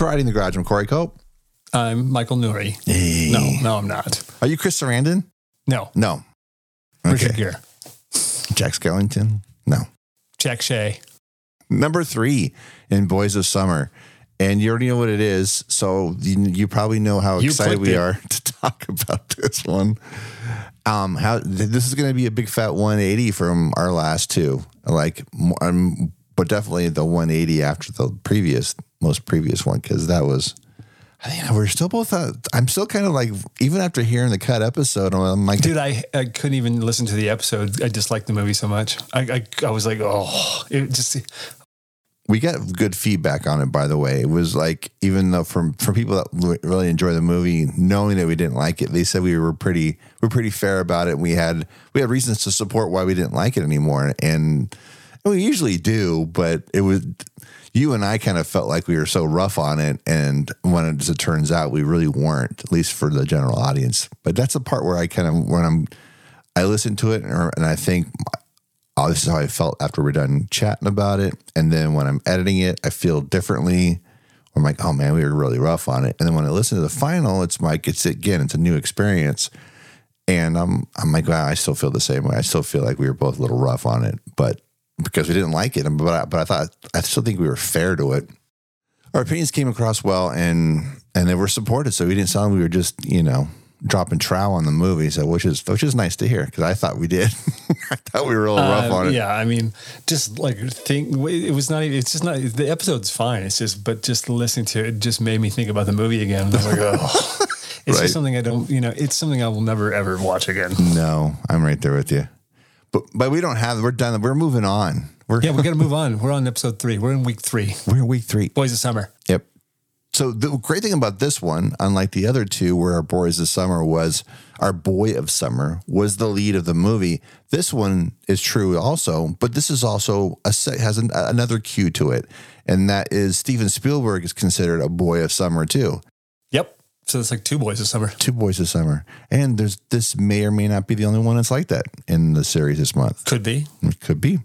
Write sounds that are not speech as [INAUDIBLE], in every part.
To the Garage. I'm Corey Cope. I'm Michael Nuri. Hey. No, no, I'm not. Are you Chris Sarandon? No, No. Richard Okay. Gere, Jack Skellington? No. Jack Shea. Number three in Boys of Summer. And you already know what it is. So you, you probably know how You excited we it. are [LAUGHS] to talk about this one. Um, how this is going to be a big fat 180 from our last two. Like, um, but definitely the 180 after the previous, most previous one, because that was. I think we're still both. Uh, I'm still kind of like, even after hearing the cut episode, I'm like, Dude, I, I couldn't even listen to the episode. I disliked the movie so much. I, I, I was like, oh, it just, we got good feedback on it by the way it was like even though from from people that really enjoy the movie knowing that we didn't like it they said we were pretty we're pretty fair about it we had we had reasons to support why we didn't like it anymore and we usually do but it was you and I kind of felt like we were so rough on it and when it, as it turns out we really weren't at least for the general audience but that's the part where I kind of when I'm I listen to it and, and I think oh, this is how I felt after we're done chatting about it. And then when I'm editing it, I feel differently. I'm like, oh man, we were really rough on it. And then when I listen to the final, it's like it's again, it's a new experience. And I'm I'm like, wow, I still feel the same way. I still feel like we were both a little rough on it, but because we didn't like it. But I, but I thought I still think we were fair to it. Our opinions came across well, and and they were supported. So we didn't sound like we were just you know dropping trow on the movie. So which is which is nice to hear because I thought we did. [LAUGHS] I thought we were a little rough uh, on it. yeah, I mean, just like think, it was not, even- it's just not, the episode's fine. It's just, but just listening to it just made me think about the movie again. And I was like, oh, [LAUGHS] it's Right. just something I don't, you know, it's something I will never ever watch again. No, I'm right there with you. But but we don't have. We're done. We're moving on. We're Yeah, we got to [LAUGHS] move on. We're on episode three. We're in week three. we're in week three. Boys of Summer. Yep. So the great thing about this one, unlike the other two, where our boys of summer was our boy of summer was the lead of the movie. This one is true also, but this is also a has an, another cue to it, and that is Steven Spielberg is considered a boy of summer too. So it's like two Boys this Summer. Two boys this summer, and there's this may or may not be the only one that's like that in the series this month. Could be. It could be.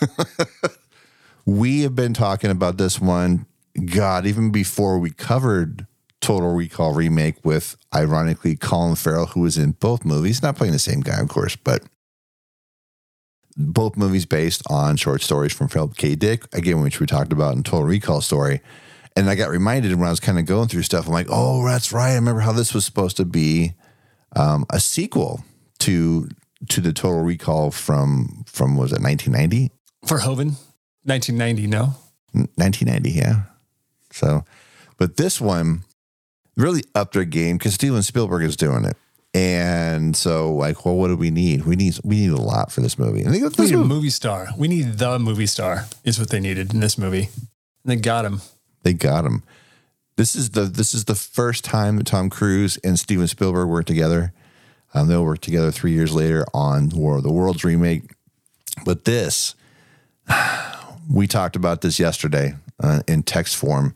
[LAUGHS] we have been talking about this one, God, even before we covered Total Recall Remake with, ironically, Colin Farrell, who was in both movies, not playing the same guy, of course, but both movies based on short stories from Philip K. Dick, again, which we talked about in Total Recall Story. And I got reminded when I was kind of going through stuff, I'm like, oh, that's right. I remember how this was supposed to be um, a sequel to to the Total Recall from from was it 1990? Verhoeven, 1990, no? 1990, yeah. So, but this one really upped their game because Steven Spielberg is doing it, and so like, well, what do we need? We need we need a lot for this movie. And they got We need a movie star. We need the movie star, is what they needed in this movie. And they got him. They got him. This is the this is the first time that Tom Cruise and Steven Spielberg worked together. Um, they'll work together three years later on War of the Worlds remake. But this, [SIGHS] we talked about this yesterday uh, in text form.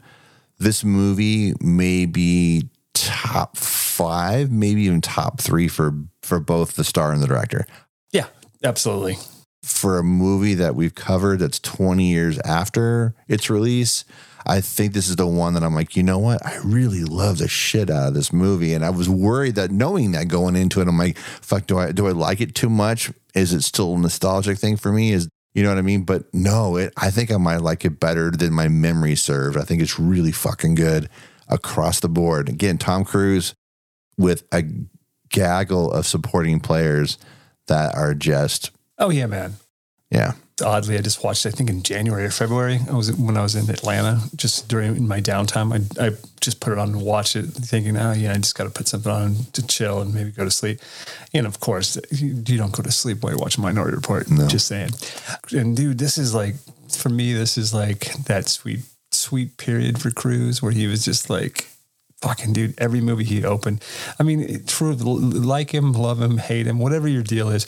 This movie may be top five, maybe even top three for for both the star and the director. Yeah, absolutely. For a movie that we've covered that's 20 years after its release, I think this is the one that I'm like, you know what? I really love the shit out of this movie. And I was worried that knowing that going into it, I'm like, fuck, do I do I like it too much? Is it still a nostalgic thing for me? Is you know what I mean? But no, it I think I might like it better than my memory served. I think it's really fucking good across the board. Again, Tom Cruise with a gaggle of supporting players that are just Oh, yeah, man. Yeah. Oddly, I just watched. I think in January or February. I was when I was in Atlanta, just during my downtime. I I just put it on and watched it, thinking, oh yeah, I just got to put something on to chill and maybe go to sleep. And of course, you, you don't go to sleep while you're watching Minority Report. No. Just saying. And dude, this is like for me. This is like that sweet sweet period for Cruise where he was just like fucking dude, every movie he opened. I mean, true, like him, love him, hate him, whatever your deal is.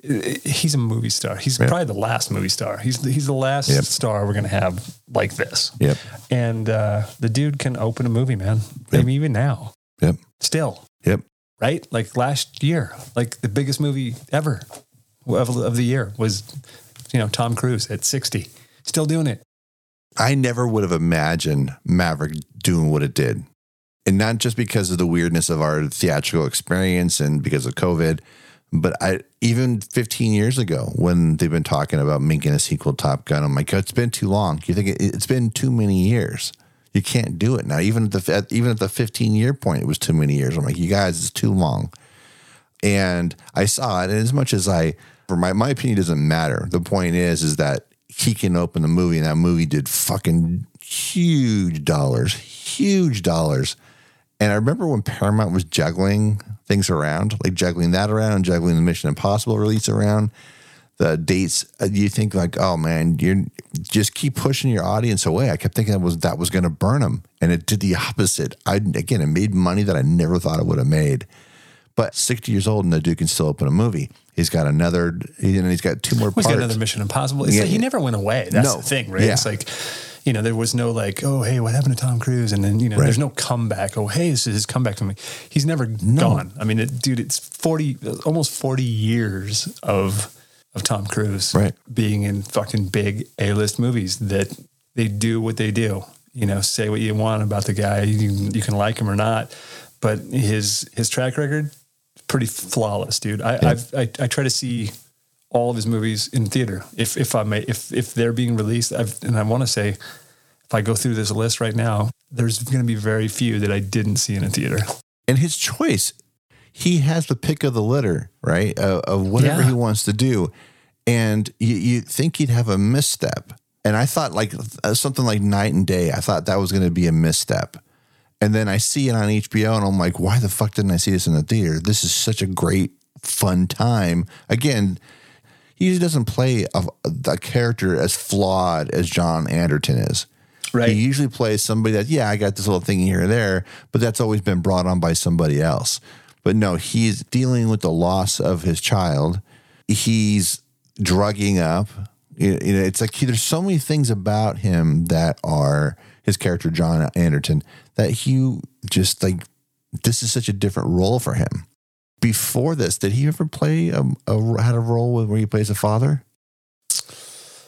He's a movie star. He's probably the last movie star. He's he's the last Yep. star we're gonna have like this. Yep. And uh, the dude can open a movie, man. Maybe even now, Yep. still, Yep. right? Like last year, like the biggest movie ever of, of the year was, you know, Tom Cruise at sixty, still doing it. I never would have imagined Maverick doing what it did. And not just because of the weirdness of our theatrical experience and because of COVID, but I even 15 years ago when they've been talking about making a sequel to Top Gun, I'm like, it's been too long. You think it, it's been too many years? You can't do it now. Even at the at, even at the 15 year point, it was too many years. I'm like, you guys, it's too long. And I saw it, and as much as I, for my my opinion, doesn't matter. The point is, is that he can open the movie, and that movie did fucking huge dollars, huge dollars. And I remember when Paramount was juggling things around, like juggling that around, and juggling the Mission Impossible release around the dates. uh, You think like, oh man, you're just keep pushing your audience away. I kept thinking that was that was going to burn them, and it did the [LAUGHS] opposite. I again, it made money that I never thought it would have made. But 60 years old and the dude can still open a movie. He's got another, you know, he's got two more He's parts. got another Mission Impossible. It's Yeah. like he never went away. That's No. the thing, right? Yeah. It's like, you know, there was no like, oh, hey, what happened to Tom Cruise? And then, you know, Right. there's no comeback. Oh, hey, this is his comeback to me. He's never gone. I mean, it, dude, it's 40, almost 40 years of, of Tom Cruise Right. being in fucking big A-list movies that they do what they do. You know, say what you want about the guy. You, you can like him or not, but his, his track record, pretty flawless, dude. I, I've, I, I try to see all of his movies in theater. If if I may, if if they're being released, I've, and I want to say, if I go through this list right now, there's going to be very few that I didn't see in a theater. and his choice, he has the pick of the litter, right? Of, of whatever Yeah. he wants to do. And you, you think he'd have a misstep. And I thought like uh, something like night and day, I thought that was going to be a misstep. And then I see it on HBO and I'm like, why the fuck didn't I see this in the theater? This is such a great, fun time. Again, he usually doesn't play a, a character as flawed as John Anderton is. Right. He usually plays somebody that, yeah, I got this little thing here or there, but that's always been brought on by somebody else. But no, he's dealing with the loss of his child. He's drugging up. You know, it's like he, there's so many things about him that are his character, John Anderton, that you just like, this is such a different role for him. Before this, did he ever play a, a had a role with where he plays a father?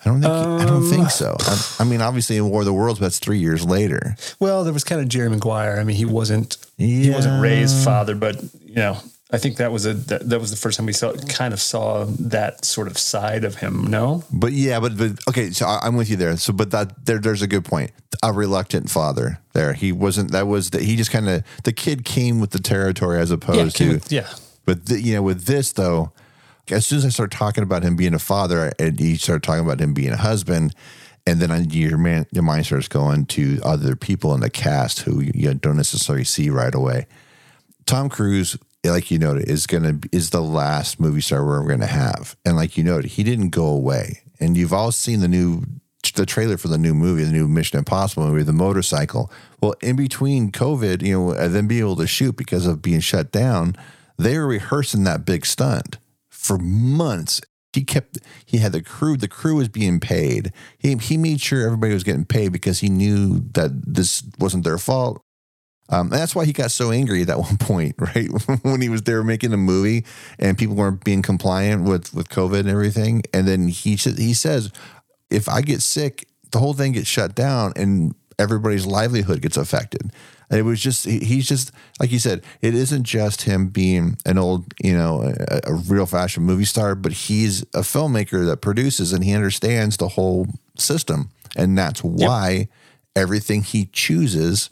I don't think. I don't Um, think so. I, I mean, obviously in War of the Worlds, but that's three years later. Well, there was kind of Jerry Maguire. I mean, he wasn't he wasn't Ray's father, but you know, I think that was a that, that was the first time we saw kind of saw that sort of side of him. No, But yeah, but, but okay, so I, I'm with you there. So, but that there, there's a good point. A reluctant father there. He wasn't. That was that. He just kind of the kid came with the territory as opposed yeah, to. yeah, But the, you know, with this though, as soon as I start talking about him being a father, and you start talking about him being a husband, and then your man, your mind starts going to other people in the cast who you don't necessarily see right away. Tom Cruise, like you noted, is gonna is the last movie star we're gonna have, and like you noted, he didn't go away. And you've all seen the new the trailer for the new movie, the new Mission Impossible movie, the motorcycle. Well, in between COVID, you know, uh, and then being able to shoot because of being shut down, they were rehearsing that big stunt for months. He kept he had the crew, the crew was being paid. He he made sure everybody was getting paid because he knew that this wasn't their fault. Um, and that's why he got so angry at that [LAUGHS] one point, right? [LAUGHS] when he was there making a movie and people weren't being compliant with, with COVID and everything. And then he he says, if I get sick, the whole thing gets shut down and everybody's livelihood gets affected. And it was just he's just like you said, it isn't just him being an old, you know, a, a real fashion movie star, but he's a filmmaker that produces and he understands the whole system. And that's why everything he chooses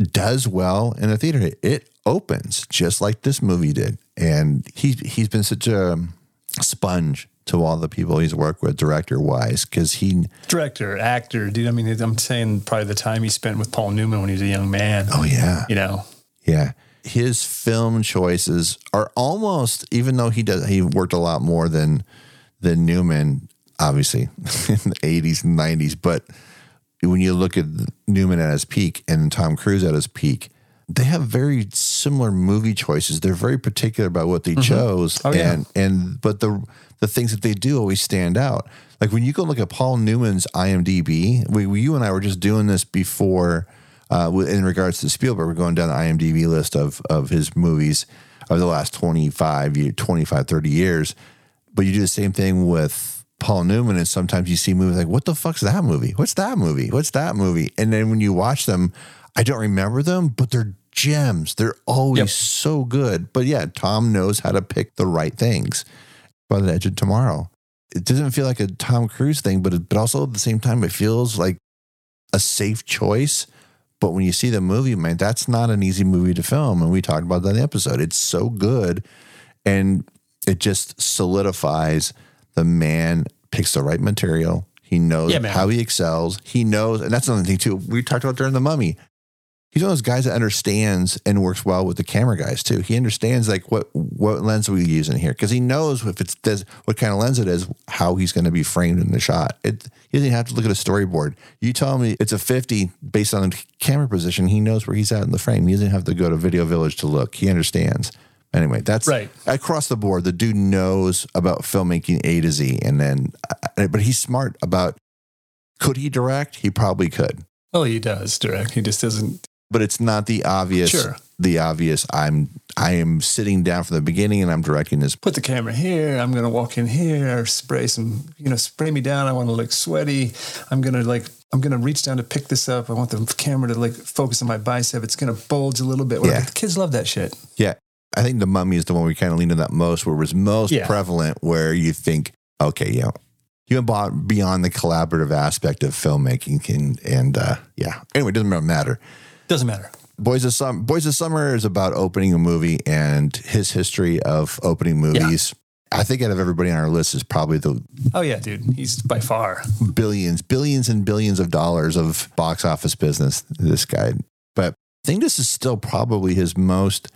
does well in a theater. It opens just like this movie did, and he he's been such a um, sponge to all the people he's worked with, director wise, because he. Director, actor, dude. I mean, I'm saying probably the time he spent with Paul Newman when he was a young man. Oh yeah, You know, yeah. His film choices are almost, even though he does, he worked a lot more than than Newman, obviously [LAUGHS] in the eighties and nineties. But when you look at Newman at his peak and Tom Cruise at his peak, they have very similar movie choices. They're very particular about what they chose, Oh, yeah. and and but the the things that they do always stand out. Like when you go look at Paul Newman's IMDb, we, we you and I were just doing this before uh, in regards to Spielberg. We're going down the IMDb list of of his movies of the last 25, 25 30 years. But you do the same thing with Paul Newman, and sometimes you see movies like, "What the fuck's that movie? What's that movie? What's that movie?" And then when you watch them, I don't remember them, but they're gems. They're always Yep. so good. But yeah, Tom knows how to pick the right things. By the Edge of Tomorrow, it doesn't feel like a Tom Cruise thing, but it, but also at the same time, it feels like a safe choice. But when you see the movie, man, that's not an easy movie to film. And we talked about that in the episode. It's so good. And it just solidifies the man picks the right material. He knows Yeah, how he excels. He knows, and that's another thing too. We talked about during the mummy. He's one of those guys that understands and works well with the camera guys too. He understands like what what lens are we using here because he knows if it's does what kind of lens it is, how he's going to be framed in the shot. It he doesn't have to look at a storyboard. You tell me it's a fifty based on the camera position. He knows where he's at in the frame. He doesn't have to go to Video Village to look. He understands. Anyway, that's Right. across the board. The dude knows about filmmaking A to Z, and then uh, but he's smart about. Could he direct? He probably could well, he does direct. He just doesn't. but it's not the obvious Sure. the obvious i'm i am sitting down from the beginning and i'm directing this Put the camera here. I'm gonna walk in here. Spray some, you know, spray me down. I want to look sweaty. I'm gonna like. I'm gonna reach down to pick this up. I want the camera to like focus on my bicep. It's gonna bulge a little bit. Whatever. Yeah. The kids love that shit. yeah i think the mummy is the one we kind of leaned on that most where it was most Yeah. prevalent where you think okay yeah you went beyond- beyond the collaborative aspect of filmmaking and and uh yeah anyway it doesn't matter Doesn't matter. boys of summer boys of summer is about opening a movie and his history of opening movies I think out of everybody on our list is probably the Oh yeah, dude. He's by far. billions, billions and billions of dollars of box office business. This guy, but I think this is still probably his most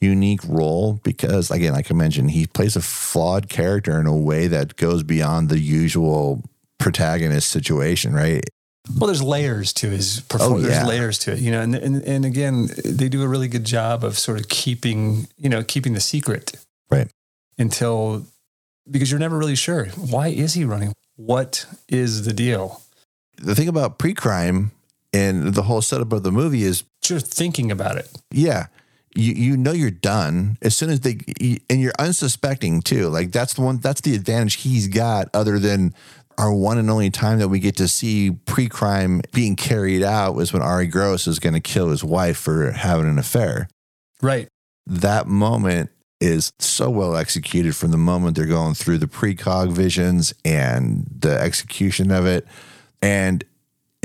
unique role because, again, like I mentioned, he plays a flawed character in a way that goes beyond the usual protagonist situation. Right? Well, there's layers to his performance. Oh, yeah. There's layers to it, you know, and, and and again, they do a really good job of sort of keeping, you know, keeping the secret, Right. Until because you're never really sure why is he running? What is the deal? The thing about pre-crime and the whole setup of the movie is You're thinking about it. yeah you you know you're done as soon as they and you're unsuspecting too like that's the one that's the advantage he's got other than our one and only time that we get to see pre-crime being carried out was when Ari Gross is going to kill his wife for having an affair Right. that moment is so well executed from the moment they're going through the precog visions and the execution of it. And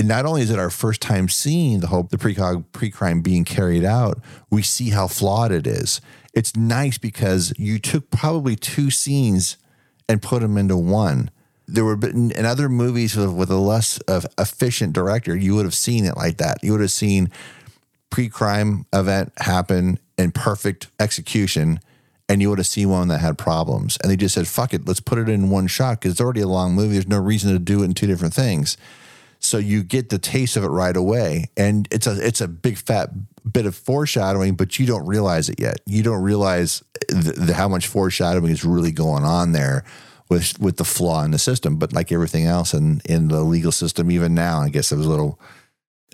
not only is it our first time seeing the whole the precog pre-crime being carried out, we see how flawed it is. It's nice because you took probably two scenes and put them into one. There were in other movies with, with a less efficient director, you would have seen it like that. You would have seen pre-crime event happen in perfect execution and you would have seen one that had problems and they just said fuck it let's put it in one shot because it's already a long movie there's no reason to do it in two different things so you get the taste of it right away. And it's a it's a big fat bit of foreshadowing but you don't realize it yet. You don't realize the, the, how much foreshadowing is really going on there with with the flaw in the system. But like everything else in in the legal system even now i guess was a little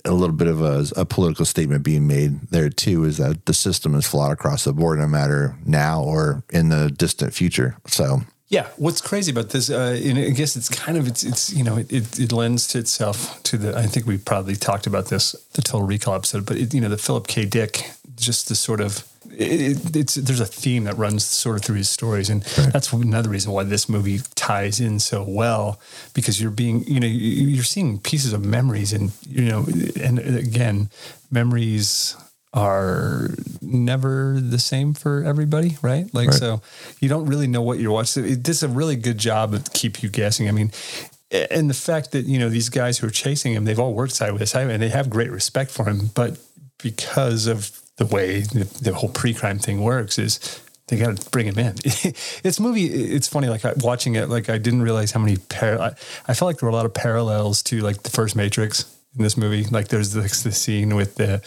a little bit of a, a political statement being made there too is that the system is flawed across the board no matter now or in the distant future. So Yeah. What's crazy about this? Uh, I guess it's kind of it's it's you know it, it, it lends to itself to the. I think we probably talked about this the Total Recall episode, but it, you know the Philip K. Dick, just the sort of it, it, it's there's a theme that runs sort of through his stories, and that's another reason why this movie ties in so well because you're being you know you're seeing pieces of memories and you know and again memories are never the same for everybody, right? Like, Right. so you don't really know what you're watching. It does a really good job of keep you guessing. I mean, and the fact that, you know, these guys who are chasing him, they've all worked side by side and they have great respect for him. But because of the way the, the whole pre-crime thing works is they got to bring him in. [LAUGHS] it's movie. It's funny. Like watching it, like I didn't realize how many par. I, I felt like there were a lot of parallels to like the first Matrix in this movie. Like there's the, the scene with the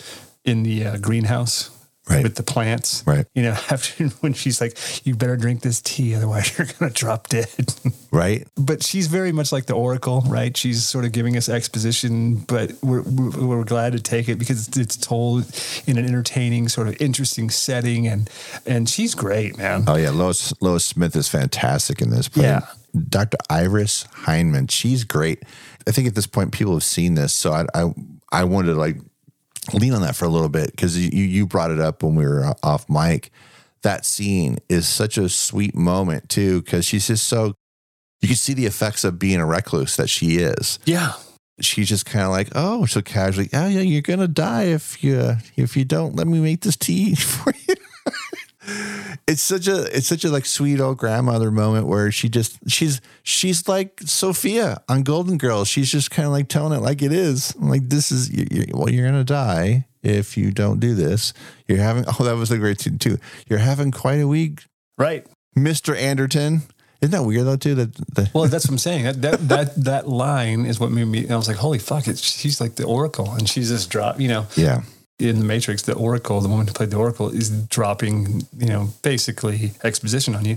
in the uh, greenhouse. Right. With the plants, Right. You know, [LAUGHS] after when she's like, "You better drink this tea, otherwise you're gonna drop dead." [LAUGHS] Right. but she's very much like the Oracle, right? She's sort of giving us exposition, but we're, we're, glad to take it because it's, told in an entertaining, sort of interesting setting, and and she's great, man. Oh yeah, Lois Lois Smith is fantastic in this. playing Yeah. Dr. Iris Hineman, she's great. I think at this point people have seen this, so I I, I wanted to like lean on that for a little bit because you you brought it up when we were uh, off mic. That scene is such a sweet moment too because she's just so you can see the effects of being a recluse that she is. Yeah, She's just kind of like, oh, so casually, oh yeah, you're gonna die if you if you don't let me make this tea [LAUGHS] for you. It's such a it's such a like sweet old grandmother moment where she just she's she's like Sophia on Golden Girls. She's just kind of like telling it like it is. Like this is you, you, well, you're gonna die if you don't do this. You're having [LAUGHS] oh that was a great scene too. You're having quite a week, right. Mister Anderton. Isn't that weird though too? That the, Well, that's what I'm saying. That that that, that line is what made me. I was like, "Holy fuck!" It's, she's like the Oracle, and she's just drop. You know, yeah in the Matrix, the Oracle, the woman who played the Oracle, is dropping, you know, basically exposition on you.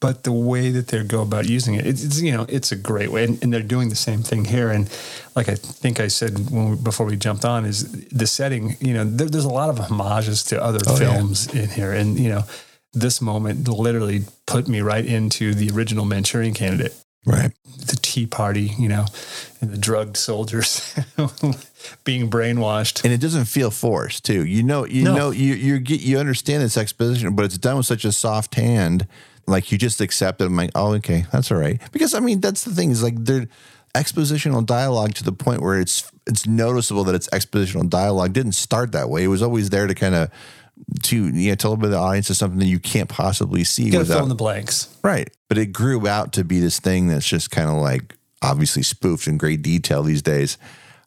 But the way that they go about using it, it's, you know, it's a great way, and, and they're doing the same thing here. And like I think I said when we, before we jumped on, is the setting. You know, there, there's a lot of homages to other Oh, yeah. films in here, and you know, this moment literally put me right into the original Manchurian Candidate right. the tea party, you know, and the drugged soldiers [LAUGHS] being brainwashed. and it doesn't feel forced too. You know, you No. know, you you get you understand this exposition, but it's done with such a soft hand, like you just accept it. I'm like, oh, okay, that's all right. Because I mean, that's the thing is like they're expositional dialogue to the point where it's it's noticeable that it's expositional dialogue didn't start that way. It was always there to kind of to you know tell the audience is something that you can't possibly see You without fill in the blanks. Right. But it grew out to be this thing that's just kind of like obviously spoofed in great detail these days.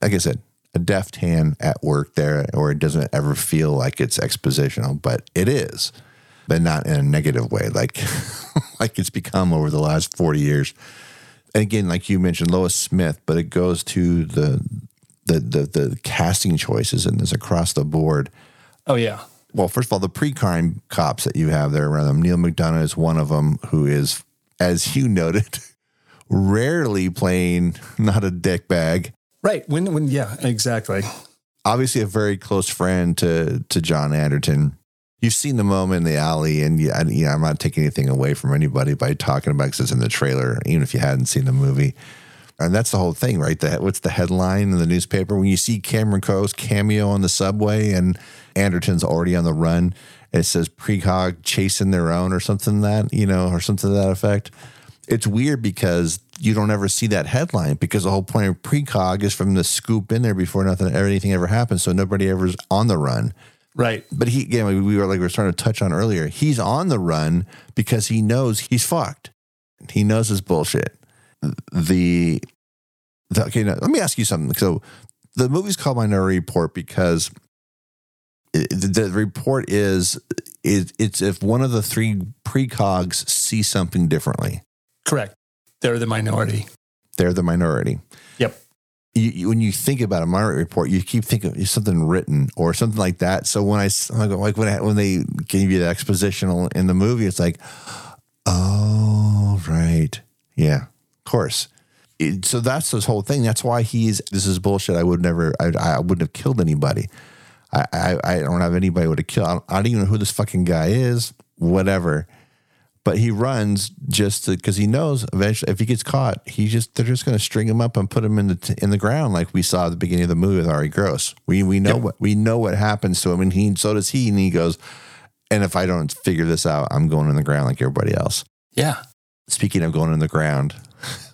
Like I said, a deft hand at work there, or it doesn't ever feel like it's expositional, but it is, but not in a negative way, like [LAUGHS] like it's become over the last 40 years. And again, like you mentioned, Lois Smith, but it goes to the the the, the casting choices and this across the board Oh yeah. Well, first of all, the pre-crime cops that you have there around them. Neal McDonough is one of them who is, as you noted, [LAUGHS] rarely playing not a dick bag. Right. When when yeah, exactly. Obviously, a very close friend to to John Anderton. You've seen the moment in the alley, and yeah, I, you know, I'm not taking anything away from anybody by talking about because it's in the trailer, even if you hadn't seen the movie. And that's the whole thing, right? The, what's the headline in the newspaper when you see Cameron Crowe's cameo on the subway and Anderton's already on the run? It says precog chasing their own or something that you know, or something to that effect. It's weird because you don't ever see that headline because the whole point of precog is from the scoop in there before nothing anything ever happens, so nobody ever's on the run. Right. But he, again, we were like we were starting to touch on earlier. He's on the run because he knows he's fucked. He knows his bullshit. The, the okay, now, let me ask you something. So, the movie's called Minority Report because the, report is it, it's if one of the three precogs see something differently, Correct. They're the minority. they're the minority. Yep. you, you- when you think about a minority report, you keep thinking of something written or something like that. So when I like when I, when they gave you the expositional in the movie, it's like, oh right, yeah, of course. It- so that's this whole thing. That's why he's this is bullshit. I would never. I, I wouldn't have killed anybody. I, I I don't have anybody would have killed. I don't, I don't even know who this fucking guy is. Whatever but he runs just because he knows eventually if he gets caught, he just they're just going to string him up and put him in the t- in the ground like we saw at the beginning of the movie with Ari Gross. We we know Yep. what we know what happens to him, and he so does he, and he goes. And if I don't figure this out, I'm going in the ground like everybody else. Yeah. Speaking of going in the ground,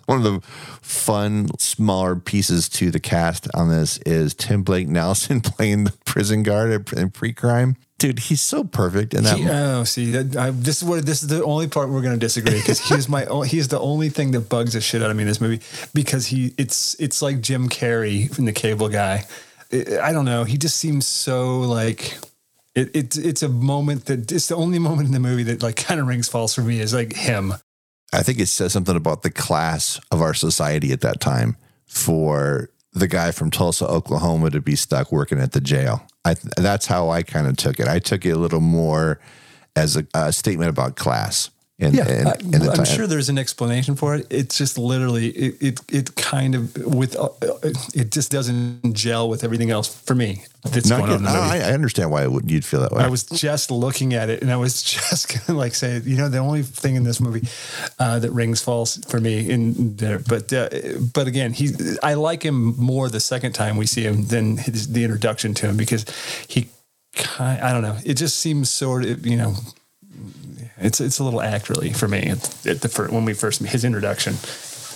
One of the fun, smaller pieces to the cast on this is Tim Blake Nelson [LAUGHS] playing the prison guard in pre-crime. Dude, he's so perfect in that. He- oh, see, that, I, this is what this is the only part we're going to disagree because he's my he's the only thing that bugs the shit out of me in this movie because he it's it's like Jim Carrey from the Cable Guy. I I don't know. He just seems so like it, it's it's a moment that it's the only moment in the movie that like kind of rings false for me is like him. I think it says something about the class of our society at that time for the guy from Tulsa, Oklahoma to be stuck working at the jail. I, that's how I kind of took it. I took it a little more as a, a statement about class. In, in, I, in the I'm time. sure there's an explanation for it. It's just literally it it, it kind of with uh, it just doesn't gel with everything else for me that's No, I, going on in get- the movie. I, I understand why would, you'd feel that way. I was just looking at it and I was [LAUGHS] just gonna like say, you know, the only thing in this movie uh, that rings false for me in there, but uh, but again, he I like him more the second time we see him than his, the introduction to him because he kind I don't know, it just seems sort of you know. It's it's a little act really for me at, at the first, when we first his introduction.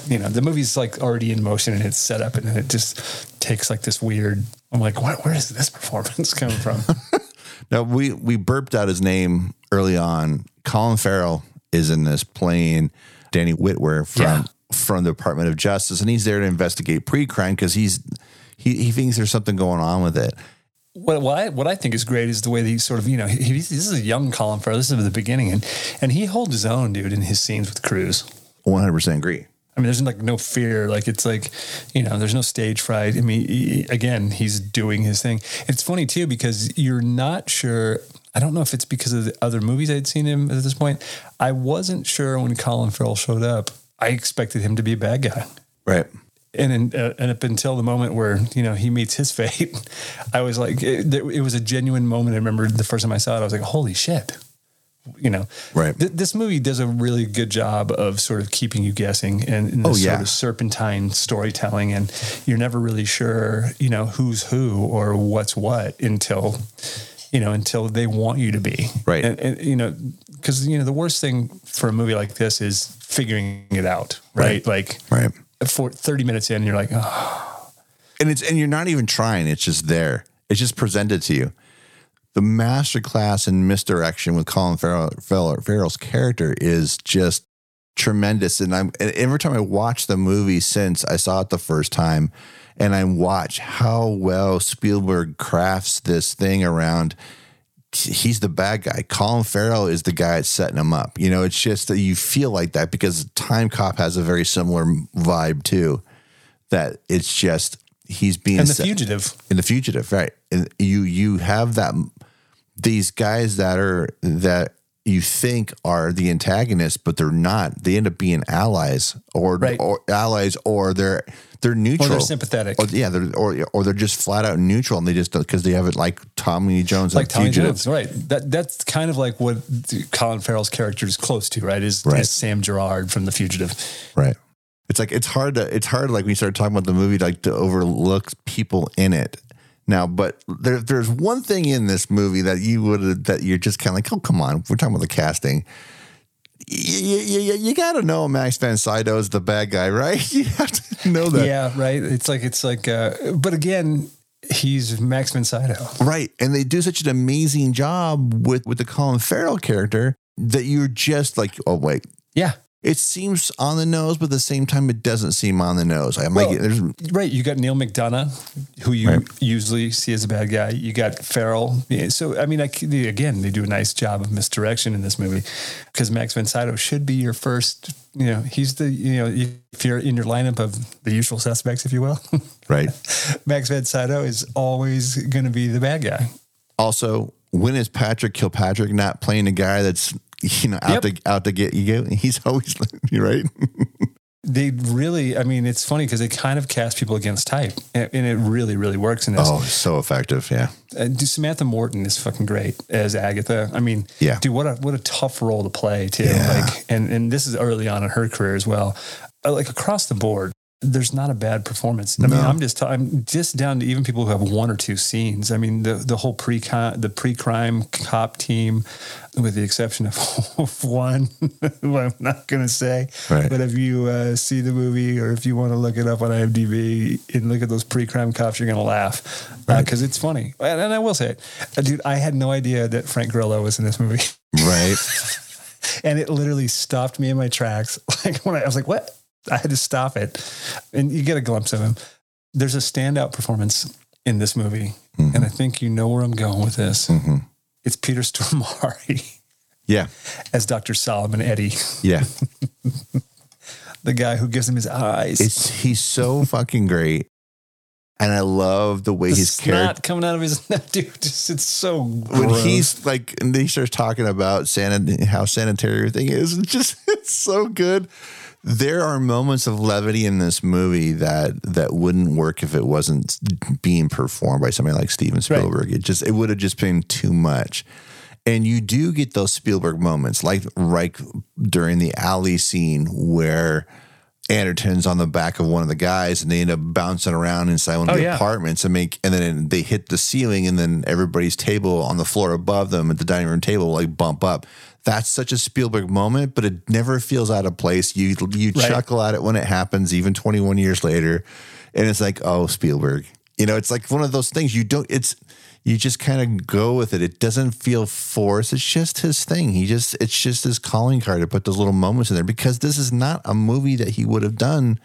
You know, the movie's like already in motion and it's set up, and then it just takes like this weird. I'm like, what? Where is this [LAUGHS] performance coming from? [LAUGHS] Now we we burped out his name early on. Colin Farrell is in this playing Danny Witwer from Yeah. from the Department of Justice, and he's there to investigate pre-crime because he's he he thinks there's something going on with it. What what I, what I think is great is the way that he sort of you know he, he's, this is a young Colin Farrell. This is the beginning, and and he holds his own, dude, in his scenes with Cruise. 100 percent agree. I mean, there's like no fear. Like it's like, you know, there's no stage fright. I mean, he, again, he's doing his thing. It's funny too because you're not sure. I don't know if it's because of the other movies I'd seen him at this point. I wasn't sure when Colin Farrell showed up. I expected him to be a bad guy. Right. And in, uh, and up until the moment where you know he meets his [LAUGHS] fate, I was like, it, it was a genuine moment. I remember the first time I saw it, I was like, holy shit, you know. Right. Th- this movie does a really good job of sort of keeping you guessing and, and this Oh, yeah. sort of serpentine storytelling, and you're never really sure, you know, who's who or what's what until. You know, until they want you to be Right. and, and you know, because you know the worst thing for a movie like this is figuring it out, right? Right. Like, Right. For 30 minutes in, you're like, oh, And it's and you're not even trying. It's just there. It's just presented to you. The masterclass in misdirection with Colin Farrell, Farrell, Farrell's character is just tremendous. And I'm and every time I watch the movie since I saw it the first time, and I watch how well Spielberg crafts this thing around. He's the bad guy. Colin Farrell is the guy that's setting him up. You know, it's just that you feel like that because Timecop has a very similar vibe too. That it's just he's being and the set- fugitive. in the fugitive right and you you have that these guys that are that you think are the antagonists but they're not they end up being allies or Right. or allies or they're they're neutral Or they're sympathetic. or, yeah they're or, or they're just flat out neutral and they just because they have it like Tommy Jones like and Tommy fugitive Jones, right? That that's kind of like what Colin Farrell's character is close to, right? Is, Right. is Sam Gerard from The Fugitive? Right. It's like it's hard to it's hard like when you start talking about the movie like to overlook people in it. Now, but there, there's one thing in this movie that you would that you're just kind of like, oh come on, we're talking about the casting. You, you, you, got to know Max von Sydow is the bad guy, right? [LAUGHS] You have to know that, Yeah, right. It's like it's like, uh, but again, he's Max von Sydow. right? And they do such an amazing job with with the Colin Farrell character that you're just like, oh wait, Yeah, it seems on the nose, but at the same time, it doesn't seem on the nose. I might Well, get there's right. You got Neal McDonough, who you Right. usually see as a bad guy. You got Farrell. So I mean, I, again, they do a nice job of misdirection in this movie because Max von Sydow should be your first. You know, he's the you know if you're in your lineup of the usual suspects, if you will. [LAUGHS] right. Max Sydow is always going to be the bad guy. Also, when is Patrick Kilpatrick not playing a guy that's [LAUGHS] you know out Yep. to out to get you? He's [LAUGHS] always you're right. They really, I mean, it's funny because they kind of cast people against type, and and it really, really works in this. Oh, so effective. Yeah. Uh, dude, Samantha Morton is fucking great as Agatha. I mean, Yeah. dude, what a what a tough role to play too. Yeah. Like, and and this is early on in her career as well. Uh, like across the board, there's not a bad performance. I mean, No. I'm just I'm just down to even people who have one or two scenes. I mean, the the whole pre the pre crime cop team, with the exception of [LAUGHS] one, who I'm not going to say. Right. But if you uh, see the movie or if you want to look it up on IMDb and look at those pre crime cops, you're going to laugh because it's funny. And, and I will say it, Uh, dude. I had no idea that Frank Grillo was in this movie. Right. [LAUGHS] and it literally stopped me in my tracks. [LAUGHS] Like when I, I was like, "What?" I had to stop it, and you get a glimpse of him. There's a standout performance in this movie, and I think you know where I'm going with this. hmm It's Peter Stormare Yeah. as Dr. Solomon Eddie, Yeah. [LAUGHS] the guy who gives him his eyes. It's he's so fucking great. And I love the way the his character coming out of his [LAUGHS] dude. Just, it's so good. when he's like and he starts talking about sanit- how sanitary everything is, it's just [LAUGHS] it's so good. There are moments of levity in this movie that that wouldn't work if it wasn't being performed by somebody like Steven Spielberg. It just it would have just been too much. And you do get those Spielberg moments, like right during the alley scene where Anderton's on the back of one of the guys, and they end up bouncing around inside one of Oh, the yeah. apartments, and make, and then they hit the ceiling, and then everybody's table on the floor above them at the dining room table like bump up. That's such a Spielberg moment, but it never feels out of place. You you Right. chuckle at it when it happens, even 21 years later, and it's like, oh, Spielberg. You know, it's like one of those things you don't. It's you just kind of go with it. It doesn't feel forced. It's just his thing. He just it's just his calling card to put those little moments in there because this is not a movie that he would have done,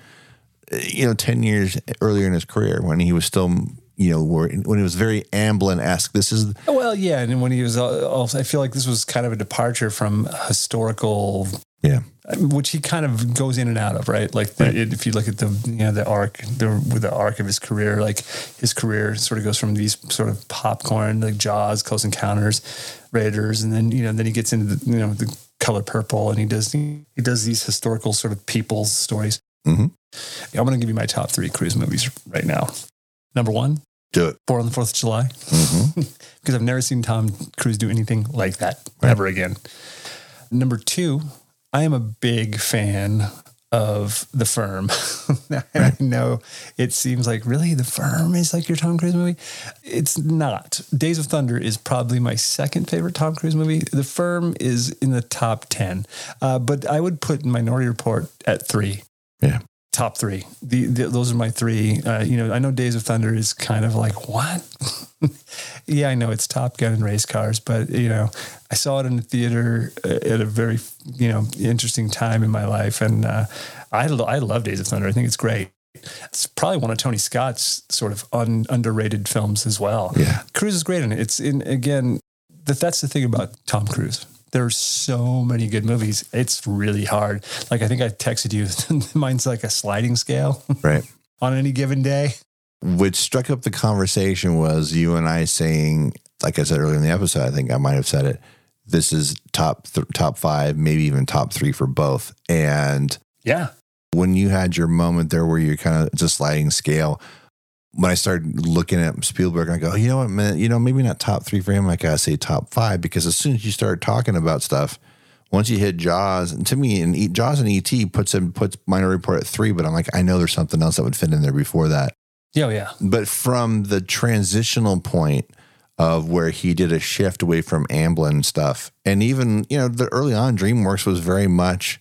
uh, you know, ten years earlier in his career when he was still, you know, where- when he was very Amblin esque. This is well, yeah, and when he was uh, also, I feel like this was kind of a departure from historical yeah, which he kind of goes in and out of, right? Like the, Right. if you look at the you know the arc, the with the arc of his career, like his career sort of goes from these sort of popcorn like Jaws, Close Encounters, Raiders, and then you know then he gets into the you know the color purple, and he does he does these historical sort of people's stories. Mhm. I'm going to give you my top three Cruise movies right now. Number one, do it. Born on the Fourth of July, [LAUGHS] hmm because I've never seen Tom Cruise do anything like that Right. ever again. Number two, I am a big fan of The Firm. [LAUGHS] I know it seems like really The Firm is like your Tom Cruise movie. It's not. Days of Thunder is probably my second favorite Tom Cruise movie. The Firm is in the top 10, uh, but I would put Minority Report at three Yeah. Top three. The, the those are my three. Uh, you know, I know Days of Thunder is kind of like what? [LAUGHS] yeah, I know it's Top Gun and race cars, but you know, I saw it in the theater uh, at a very you know interesting time in my life, and uh, I lo- I love Days of Thunder. I think it's great. It's probably one of Tony Scott's sort of un, underrated films as well. Yeah. Cruise is great in it. It's in again. That that's the thing about Tom Cruise. There's so many good movies. It's really hard. Like I think I texted you. [LAUGHS] Mine's like a sliding scale [LAUGHS] Right. on any given day. Which struck up the conversation was you and I saying, like I said earlier in the episode, I think I might have said it. This is top th- top five, maybe even top three for both. And Yeah. when you had your moment there where you're kind of a sliding scale, when I started looking at Spielberg, I go, you know what, man, you know, maybe not top three for him. Like I gotta say top five because as soon as you start talking about stuff, once you hit Jaws, and to me, and E- Jaws and ET puts him puts Minority Report at three, but I'm like, I know there's something else that would fit in there before that. Yeah. oh, Yeah. But from the transitional point of where he did a shift away from Amblin stuff, and even you know, the early on DreamWorks was very much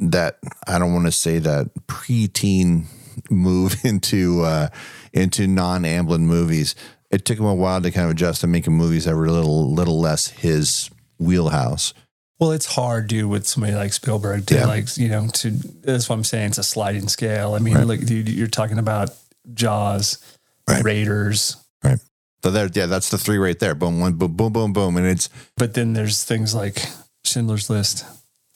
that I don't want to say that preteen move [LAUGHS] into uh, into non Amblin movies. It took him a while to kind of adjust to making movies that were a little little less his wheelhouse. Well, it's hard, dude, with somebody like Spielberg to Yeah. like, you know, to that's what I'm saying. It's a sliding scale. I mean, Right. like, dude, you're talking about Jaws, Right. Raiders, right? So there, yeah, that's the three right there. Boom, one, boom, boom, boom, boom, and it's but then there's things like Schindler's List.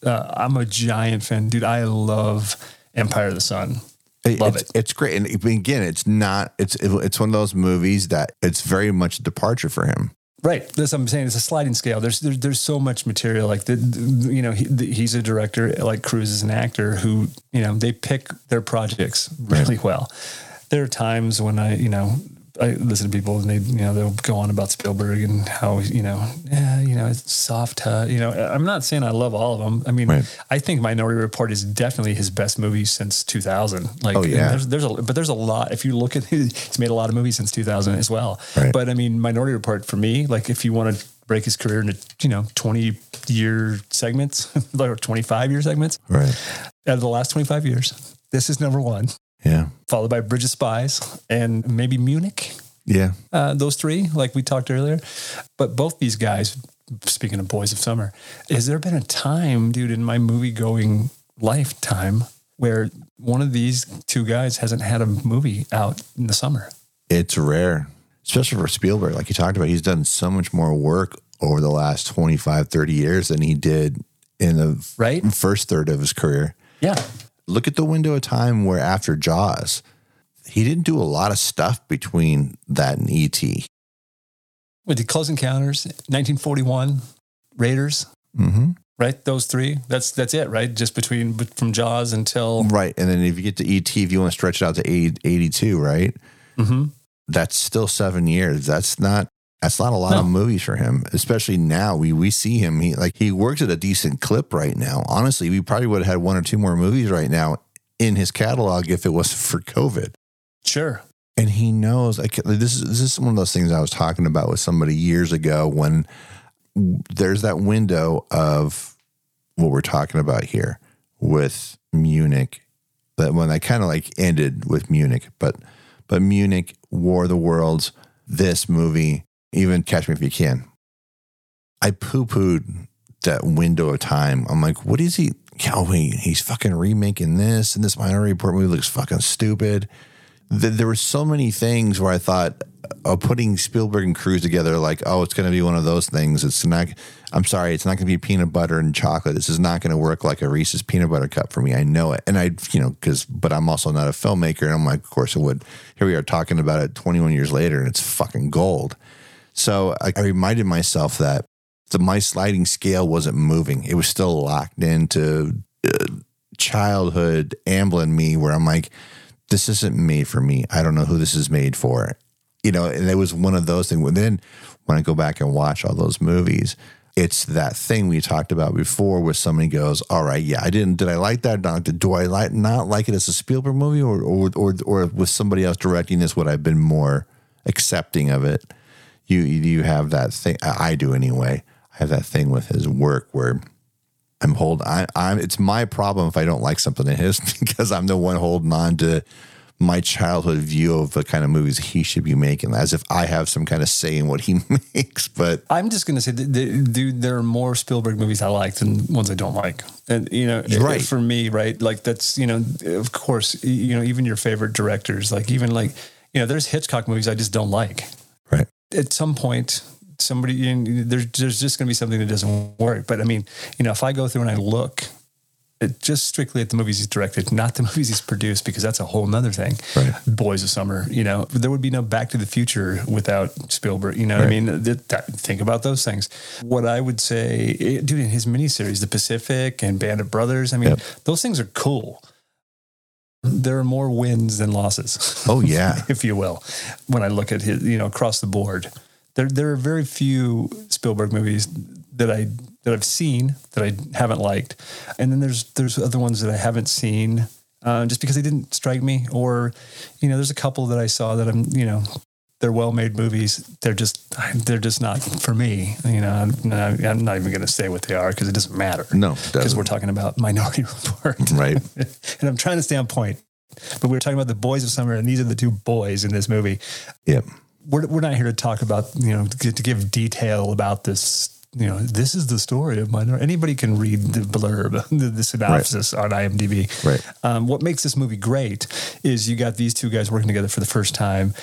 Uh, I'm a giant fan, dude. I love Empire of the Sun. Love it's, it. It's great, and again, it's not. It's it's one of those movies that it's very much a departure for him. Right. That's what I'm saying. It's a sliding scale. There's there's, there's so much material. Like the, the- you know, he, the, he's a director. Like Cruise is an actor who you know they pick their projects really well. There are times when I you know I listen to people and they, you know, they'll go on about Spielberg and how, you know, yeah, you know, it's soft, uh, you know, I'm not saying I love all of them. I mean, Right. I think Minority Report is definitely his best movie since 2000. Like, Oh, yeah. there's, there's a, but there's a lot, if you look at, [LAUGHS] he's made a lot of movies since 2000 as well. Right. But I mean, Minority Report for me, like if you want to break his career into, you know, 20 year segments, [LAUGHS] or 25 year segments Right. out of the last 25 years, this is number one Yeah. followed by Bridge of Spies and maybe Munich. Yeah. Uh, those three, like we talked earlier. But both these guys, speaking of Boys of Summer, has there been a time, dude, in my movie going lifetime where one of these two guys hasn't had a movie out in the summer? It's rare, especially for Spielberg. Like you talked about, he's done so much more work over the last 25, 30 years than he did in the Right? first third of his career. Yeah. Look at the window of time where after Jaws, he didn't do a lot of stuff between that and E.T. With the Close Encounters, 1941, Raiders, Mm-hmm. right? Those three. That's that's it, right? Just between from Jaws until Right. And then if you get to E.T., if you want to stretch it out to 80, 82, right? Mhm. That's still seven years. That's not. That's not a lot No. of movies for him, especially now. We we see him. He like he works at a decent clip right now. Honestly, we probably would have had one or two more movies right now in his catalog if it wasn't for COVID. Sure. and he knows like this is this is one of those things I was talking about with somebody years ago when there's that window of what we're talking about here with Munich that when I kind of like ended with Munich but but Munich War of the Worlds this movie even Catch Me If You Can I poo-pooed that window of time I'm like what is he oh wait he's fucking remaking this and this Minority Report movie looks fucking stupid th- there were so many things where I thought uh, putting Spielberg and Cruise together, like, oh, it's going to be one of those things. It's not. I'm sorry, it's not going to be peanut butter and chocolate. This is not going to work like a Reese's peanut butter cup for me. I know it, and I, you know, because, but I'm also not a filmmaker, and I'm like, of course it would. Here we are talking about it 21 years later, and it's fucking gold. So I, I reminded myself that the my sliding scale wasn't moving; it was still locked into uh, childhood Amblin me, where I'm like this isn't made for me. I don't know who this is made for. You know, and it was one of those things. Then when I go back and watch all those movies, it's that thing we talked about before where somebody goes, All right, yeah, I didn't did I like that? Not do I like not like it as a Spielberg movie or or or, or with somebody else directing this, would I've been more accepting of it? You you have that thing I do anyway. I have that thing with his work where I'm hold I, I'm it's my problem if I don't like something of his [LAUGHS] because I'm the one holding on to my childhood view of the kind of movies he should be making as if I have some kind of say in what he [LAUGHS] makes. But I'm just going to say, that, dude, there are more Spielberg movies I like than ones I don't like. And, you know, Right. for me, right? Like, that's, you know, of course, you know, even your favorite directors, like, even like, you know, there's Hitchcock movies I just don't like. Right. At some point, somebody, you know, there's, there's just going to be something that doesn't work. But I mean, you know, if I go through and I look, at just strictly at the movies he's directed, not the [LAUGHS] movies he's produced, because that's a whole nother thing. Right. Boys of Summer, you know, there would be no Back to the Future without Spielberg. You know what I mean? Th- that- think about those things. What I would say, eh, dude, in his miniseries, The Pacific and Band of Brothers, I mean, Yep. those things are cool. There are more wins than losses. Oh yeah. [LAUGHS] if you will, when I look at his, you know, across the board. There, there are very few Spielberg movies that I that I've seen that I haven't liked, and then there's there's other ones that I haven't seen uh, just because they didn't strike me, or you know, there's a couple that I saw that I'm, you know, they're well made movies. They're just they're just not for me. You know, I'm not, I'm not even going to say what they are because it doesn't matter. No, because we're talking about Minority [LAUGHS] Report, Right. [LAUGHS] and I'm trying to stay on point. But we are talking about the boys of summer, and these are the two boys in this movie. Yep. We're, we're not here to talk about, you know, to, to give detail about this. You know, this is the story of Minority. Anybody can read the blurb, [LAUGHS] the, the synopsis on IMDb. Right. Um, what makes this movie great is you got these two guys working together for the first time,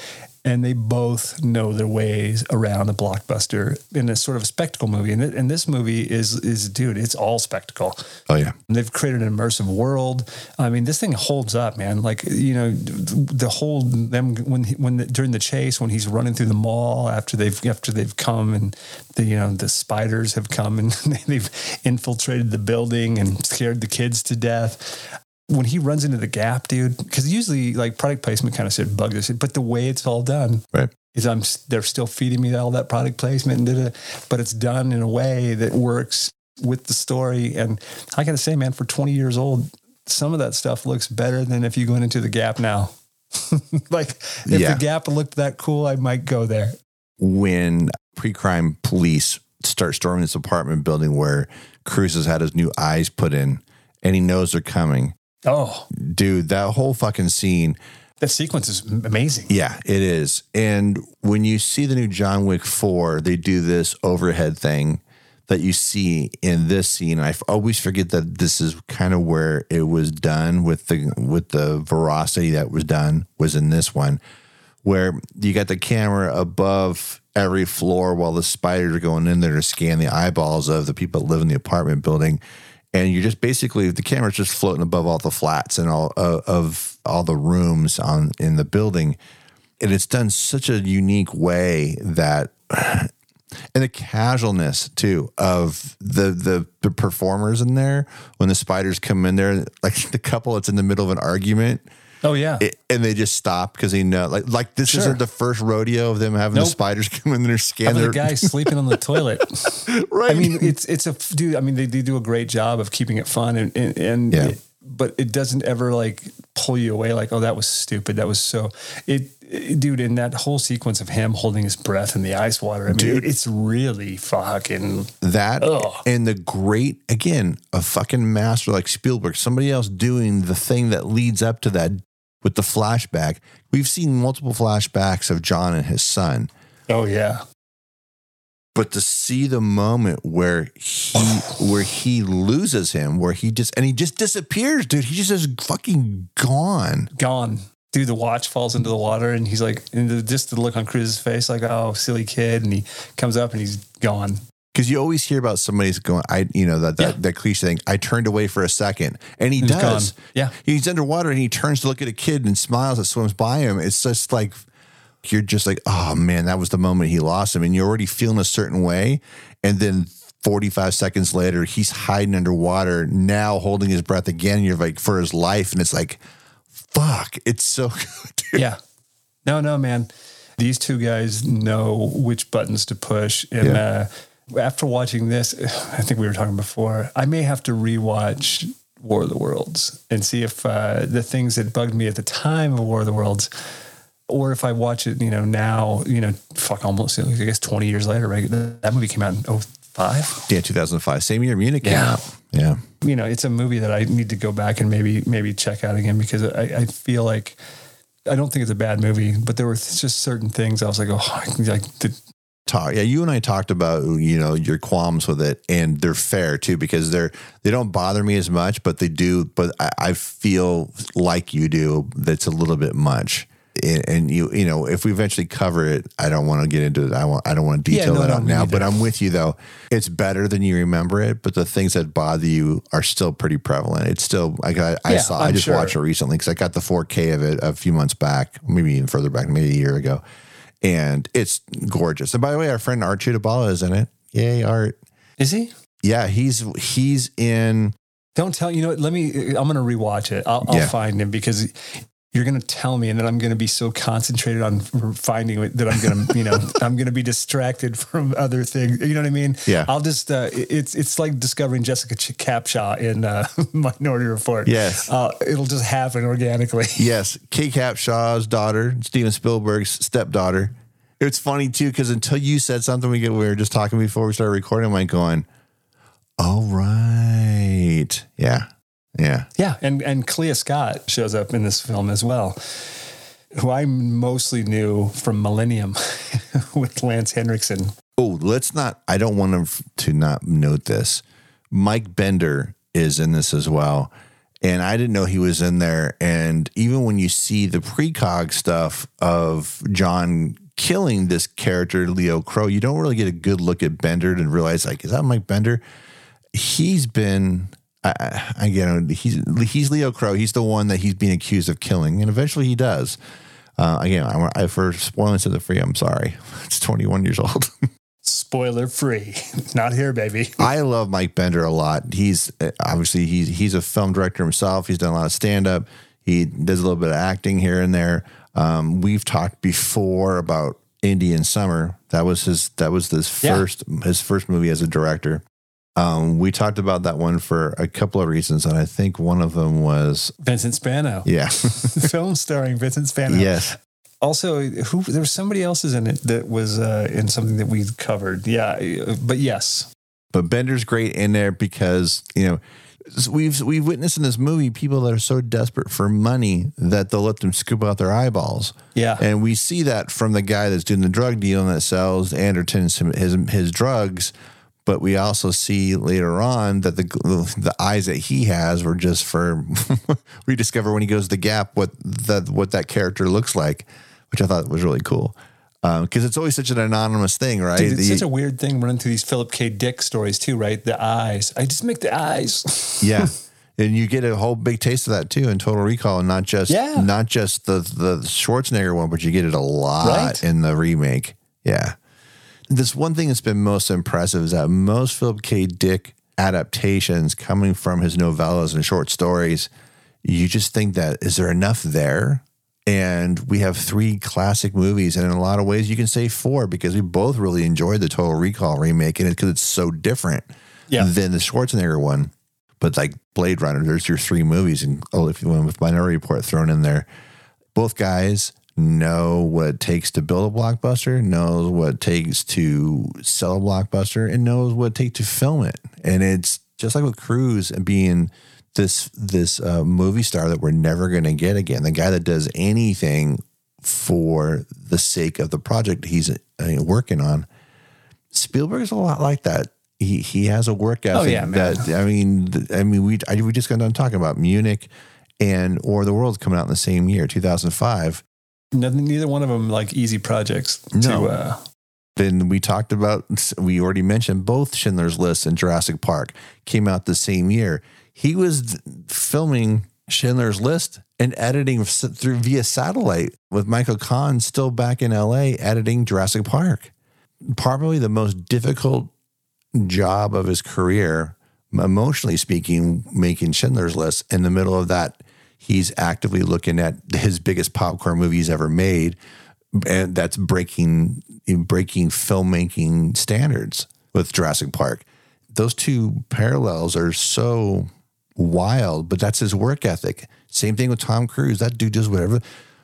and they both know their ways around a blockbuster in a sort of spectacle movie. And, and this movie is is dude, it's all spectacle. Oh yeah. And they've created an immersive world. I mean, this thing holds up, man. Like you know, the whole them when when the, during the chase when he's running through the mall after they've after they've come and the you know the spiders have come and [LAUGHS] they've infiltrated the building and scared the kids to death. When he runs into the gap, dude, because usually like product placement kind of shit bugs us, but the way it's all done Right. is I'm they're still feeding me all that product placement, and but it's done in a way that works with the story. And I got to say, man, for 20 years old, some of that stuff looks better than if you went into the Gap now. [LAUGHS] like if Yeah. the Gap looked that cool, I might go there. when pre-crime police start storming this apartment building where Cruise has had his new eyes put in and he knows they're coming. Oh, Dude, that whole fucking scene, that sequence is amazing. yeah, it is. And when you see the new John Wick 4, they do this overhead thing that you see in this scene. I always forget that this is kind of where it was done with the with the veracity that was done was in this one where you got the camera above every floor while the spiders are going in there to scan the eyeballs of the people that live in the apartment building. And you're just basically the camera's just floating above all the flats and all uh, of all the rooms on in the building, and it's done such a unique way that, [SIGHS] and the casualness too of the the the performers in there when the spiders come in there, like [LAUGHS] the couple that's in the middle of an argument Oh yeah. it, and they just stop because they know like like this Sure. isn't the first rodeo of them having the spiders [LAUGHS] come in there How scan their the guy sleeping on the toilet? [LAUGHS] right. I mean, it's it's a dude. I mean, they, they do a great job of keeping it fun and and, and Yeah. it- but it doesn't ever like pull you away. Like, oh, that was stupid. That was so. It, it- dude, in that whole sequence of him holding his breath in the ice water. I mean, Dude. it's really fucking. that Ugh. and the great again a fucking master like Spielberg, somebody else doing the thing that leads up to that with the flashback. We've seen multiple flashbacks of John and his son, Oh yeah, but to see the moment where he where he loses him, where he just and he just disappears, dude. He just is fucking gone. gone. Dude, the watch falls into the water, and he's like, and the, just the look on Cruise's face, like, oh, silly kid, and he comes up and he's gone. Because you always hear about somebody's going, I, you know, that, that, Yeah. that cliche thing, I turned away for a second. And he does. Yeah. He's underwater and he turns to look at a kid and smiles that swims by him. It's just like, you're just like, oh man, that was the moment he lost him. And you're already feeling a certain way. And then 45 seconds later, he's hiding underwater, now holding his breath again. You're like, for his life. And it's like, fuck, it's so [LAUGHS] good. Yeah. No, no, man. These two guys know which buttons to push. And Yeah. uh, after watching this, [SIGHS] I think we were talking before, I may have to rewatch War of the Worlds and see if uh, the things that bugged me at the time of War of the Worlds, or if I watch it, you know, now, you know, fuck, almost, I guess 20 years later, right? That movie came out in 05. Yeah, 2005. Same year Munich came Yeah. out. Yeah. you know, it's a movie that I need to go back and maybe maybe check out again because I, I feel like I don't think it's a bad movie, but there were just certain things I was like, oh, like the, talk. Yeah, you and I talked about you know your qualms with it, and they're fair too because they're they don't bother me as much, but they do. But I, I feel like you do. That's a little bit much. And, and you you know if we eventually cover it, I don't want to get into it. I want I don't want to Yeah, detail no, that out now. neither. But I'm with you though. It's better than you remember it, but the things that bother you are still pretty prevalent. It's still like I, I Yeah, saw. i I'm just sure. watched it recently because I got the 4K of it a few months back, maybe even further back, maybe a year ago and it's gorgeous. And by the way, our friend Art Chudabala is in it. Yay, Art! is he? Yeah, he's he's in. Don't tell you know. Let me. I'm going to rewatch it. I'll, I'll Yeah. find him because you're going to tell me, and then I'm going to be so concentrated on finding it that I'm going to, you know, [LAUGHS] I'm going to be distracted from other things. You know what I mean? Yeah. I'll just. Uh, it's it's like discovering Jessica Ch- Capshaw in uh, [LAUGHS] Minority Report. Yes. Uh, it'll just happen organically. [LAUGHS] Yes, Kate Capshaw's daughter, Steven Spielberg's stepdaughter. It's funny too because until you said something, we get we were just talking before we started recording. I'm like going, "All right, yeah, yeah, Yeah, and and Clea Scott shows up in this film as well, who I mostly knew from Millennium [LAUGHS] with Lance Henriksen. Oh, let's not. I don't want to to not note this. Mike Binder is in this as well, and I didn't know he was in there. And even when you see the precog stuff of John killing this character Leo Crow, you don't really get a good look at Binder and realize like, is that Mike Binder? He's been. I, I. He's he's Leo Crow. He's the one that he's being accused of killing, and eventually he does. Uh, again, I, I for spoiling something for you, I'm sorry. [LAUGHS] It's 21 years old. [LAUGHS] Spoiler free. [LAUGHS] Not here, baby. I love Mike Binder a lot. He's uh, obviously he's he's a film director himself. He's done a lot of stand up. He does a little bit of acting here and there. Um, we've talked before about Indian Summer. That was his that was his Yeah. first his first movie as a director. Um, we talked about that one for a couple of reasons, and I think one of them was Vincent Spano. yeah, [LAUGHS] [LAUGHS] Film starring Vincent Spano. yes, Also, who there was somebody else's in it that was uh, in something that we covered. Yeah, but yes, but Binder's great in there because you know we've we've witnessed in this movie people that are so desperate for money that they'll let them scoop out their eyeballs. yeah, And we see that from the guy that's doing the drug deal and that sells Anderton his his drugs. But we also see later on that the the eyes that he has were just for [LAUGHS] we discover when he goes to the Gap what that what that character looks like, which I thought was really cool um, because it's always such an anonymous thing, right? Dude, it's The- such a weird thing running through these Philip K. Dick stories too, right? The eyes. I just make the eyes. [LAUGHS] yeah, and you get a whole big taste of that too in Total Recall, and not just Yeah. not just the the Schwarzenegger one, but you get it a lot Right. in the remake. Yeah, this one thing that's been most impressive is that most Philip K. Dick adaptations coming from his novellas and short stories, you just think that is there enough there? And we have three classic movies, and in a lot of ways, you can say four because we both really enjoyed the Total Recall remake, and it because it's so different Yeah. than the Schwarzenegger one. But like Blade Runner, there's your three movies, and oh, if you went with Minority Report thrown in there, both guys know what it takes to build a blockbuster, knows what it takes to sell a blockbuster, and knows what it takes to film it. And it's just like with Cruise and being this this uh, movie star that we're never going to get again. The guy that does anything for the sake of the project he's uh, working on. Spielberg is a lot like that. He he has a work ethic Oh, yeah, that I mean I mean we I, we just got done talking about Munich and or the world's coming out in the same year 2005 Nothing, neither one of them like easy projects. No. To, uh, then we talked about we already mentioned both Schindler's List and Jurassic Park came out the same year. He was filming Schindler's List and editing through via satellite with Michael Kahn still back in LA editing Jurassic Park. Probably the most difficult job of his career, emotionally speaking, making Schindler's List. In the middle of that, he's actively looking at his biggest popcorn movie he's ever made, and that's breaking breaking filmmaking standards with Jurassic Park. Those two parallels are so wild, but that's his work ethic. Same thing with Tom Cruise. That dude does whatever.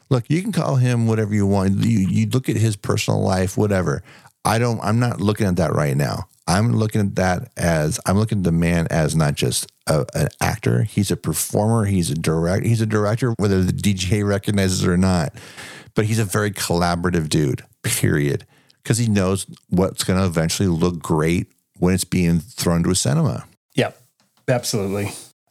Look, you can call him whatever you want. You, you look at his personal life, whatever. I don't. I'm not looking at that right now. I'm looking at that as I'm looking at the man as not just a, an actor. He's a performer. He's a direct. He's a director, whether the DJ recognizes it or not. But he's a very collaborative dude. Period. Because he knows what's going to eventually look great when it's being thrown to a cinema yeah, absolutely.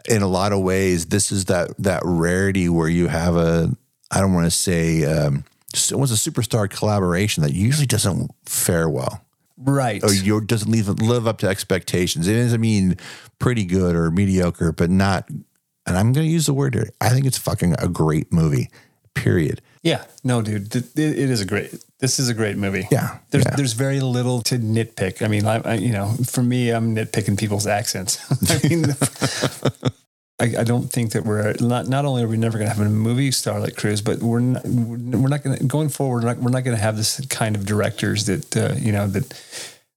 in a lot of ways, this is that that rarity where you have a I don't want to say um, it was a superstar collaboration that usually doesn't fare well Right. or you doesn't live live up to expectations. It doesn't mean pretty good or mediocre, but not. And I'm going to use the word here. I think it's fucking a great movie. Period. Yeah, no, dude, it, is a great. This is a great movie. Yeah, there's yeah. there's very little to nitpick. I mean, I, I you know, for me, I'm nitpicking people's accents. [LAUGHS] I mean, [LAUGHS] I, I don't think that we're not. Not only are we never going to have a movie star like Cruise, but we're not, we're not going to going forward. We're not, we're not going to have this kind of directors that uh, you know that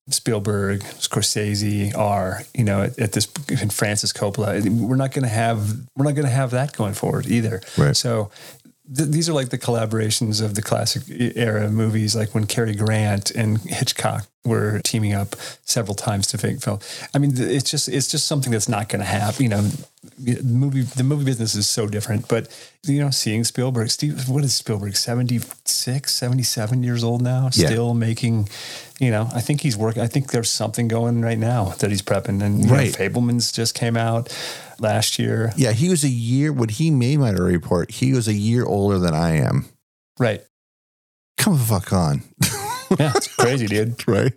Spielberg, Scorsese are, you know, at, at this and Francis Coppola. We're not going to have we're not going to have that going forward either. Right. So th- these are like the collaborations of the classic era movies, like when Cary Grant and Hitchcock were teaming up several times to make film. I mean, it's just it's just something that's not going to happen. You know, the movie the movie business is so different. But you know, seeing Spielberg, Steve, what is Spielberg? 76, 77 years old now, Yeah. still making. You know, I think he's working. I think there's something going on right now that he's prepping. And you know, Right. Fabelmans just came out last year. Yeah, he was a year when he made Minority Report. He was a year older than I am. Right. Come the fuck on. [LAUGHS] Yeah, it's crazy, dude. [LAUGHS] right?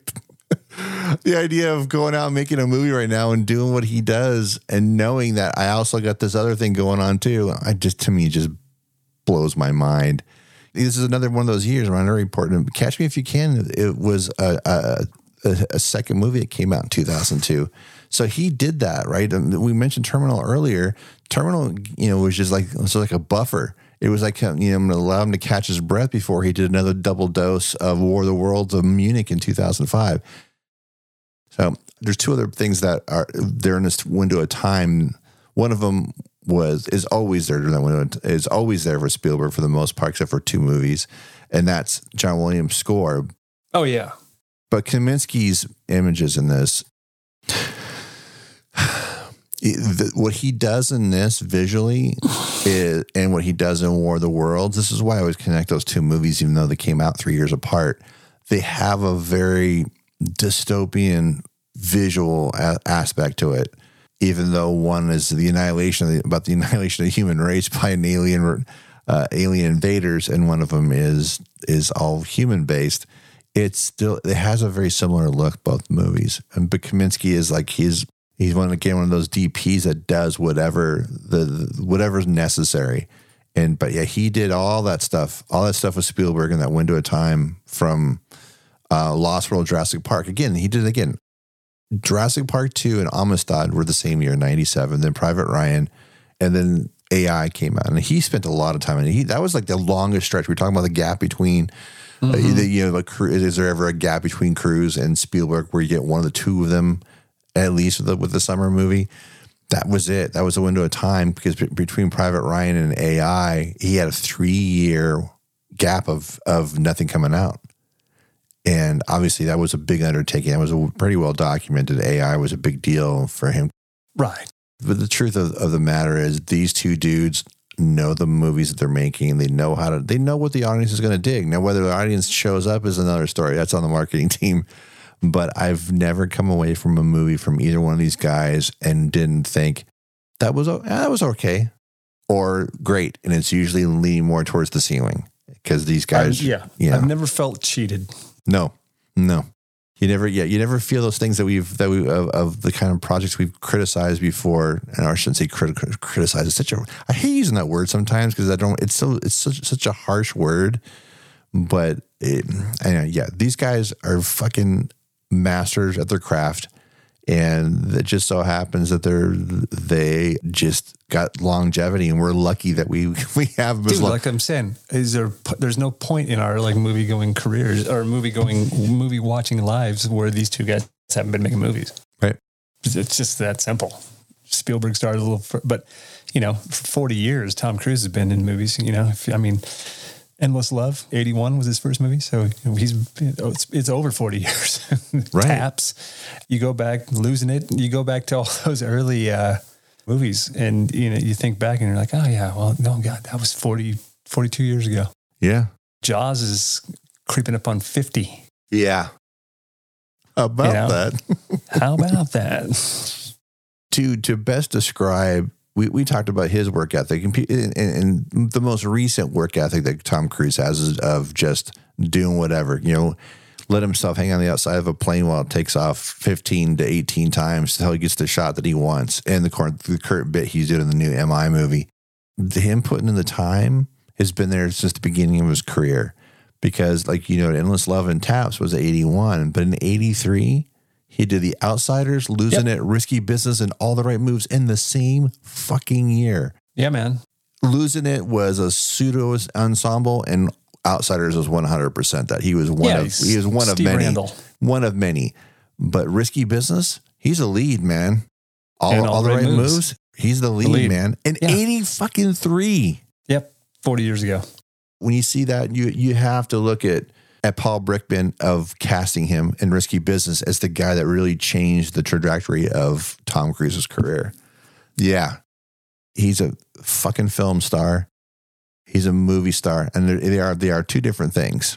the idea of going out and making a movie right now and doing what he does and knowing that I also got this other thing going on too, I just to me just blows my mind. This is another one of those years when I report. Catch Me If You Can. It was a, a a, second movie that came out in 2002. So he did that, right? And we mentioned Terminal earlier. Terminal, you know, was just like it was like a buffer. It was like you know, I'm going to allow him to catch his breath before he did another double dose of War of the Worlds of Munich in 2005. So there's two other things that are there in this window of time. One of them was is always there during that window. Is always there for Spielberg for the most part, except for two movies, and that's John Williams' score. Oh yeah, but Kaminski's images in this, [SIGHS] what he does in this visually, [LAUGHS] is, and what he does in War of the Worlds. This is why I always connect those two movies, even though they came out three years apart. They have a very dystopian visual a- aspect to it, even though one is the annihilation the, about the [LAUGHS] annihilation of the human race by an alien uh, alien invaders, and one of them is is all human based. It's still it has a very similar look both movies, and but Kaminski is like he's he's one again one of those DPs that does whatever the, the whatever's necessary. And but yeah, he did all that stuff, all that stuff with Spielberg in that window of time from uh, Lost World, Jurassic Park. Again, he did it again. Jurassic Park 2 and Amistad were the same year, 97. Then Private Ryan, and then AI came out. And he spent a lot of time. And he that was like the longest stretch. We are talking about the gap between, uh, mm-hmm. uh, the, you know, like, is there ever a gap between Cruise and Spielberg where you get one of the two of them at least with the, with the summer movie? That was it. That was a window of time because between Private Ryan and AI, he had a three year gap of of nothing coming out. And obviously, that was a big undertaking. That was a pretty well documented. AI was a big deal for him. Right. But the truth of, of the matter is, these two dudes know the movies that they're making. They know how to, they know what the audience is going to dig. Now, whether the audience shows up is another story. That's on the marketing [LAUGHS] team. But I've never come away from a movie from either one of these guys and didn't think that was, eh, that was okay or great. And it's usually leaning more towards the ceiling because these guys, i yeah, you know, I've never felt cheated. No, no. You never, yeah, you never feel those things that we've that we of, of the kind of projects we've criticized before, and I shouldn't say crit, criticize. It's such a I hate using that word sometimes because I don't. It's so it's such such a harsh word, but it, anyway, yeah, these guys are fucking masters at their craft and it just so happens that they're they just got longevity and we're lucky that we [LAUGHS] we have Dude, long- like I'm saying is there there's no point in our like movie going careers or movie going movie watching lives where these two guys haven't been making movies. Right. It's just that simple. Spielberg started a little but you know for 40 years Tom Cruise has been in movies you know if, I mean Endless Love, 81 was his first movie. So he's, it's, it's over 40 years. [LAUGHS] right. Taps. You go back, losing it. You go back to all [LAUGHS] those early uh, movies and, you know, you think back and you're like, oh, yeah, well, no, God, that was 40, 42 years ago. Yeah. Jaws is creeping up on 50. Yeah. About you know? that? [LAUGHS] How about that? to, to best describe we, we talked about his work ethic and, and, and, the most recent work ethic that Tom Cruise has is of just doing whatever, you know, let himself hang on the outside of a plane while it takes off 15 to 18 times until he gets the shot that he wants. And the, current, the current bit he's doing in the new MI movie, him putting in the time has been there since the beginning of his career. Because, like, you know, Endless Love and Taps was 81, but in 83, he did The Outsiders, Losing yep. It, Risky Business, and All the Right Moves in the same fucking year. Yeah, man. Losing It was a pseudo ensemble, and Outsiders was 100% that. He was one yeah, of he was one Steve of many. Randall. One of many. But Risky Business, he's a lead, man. All, all, all, the right, moves. moves. He's the lead, the lead. man. And yeah. 80 fucking 3. Yep. 40 years ago. When you see that, you you have to look at at Paul Brickman of casting him in Risky Business as the guy that really changed the trajectory of Tom Cruise's career. Yeah, he's a fucking film star. He's a movie star, and they are they are two different things.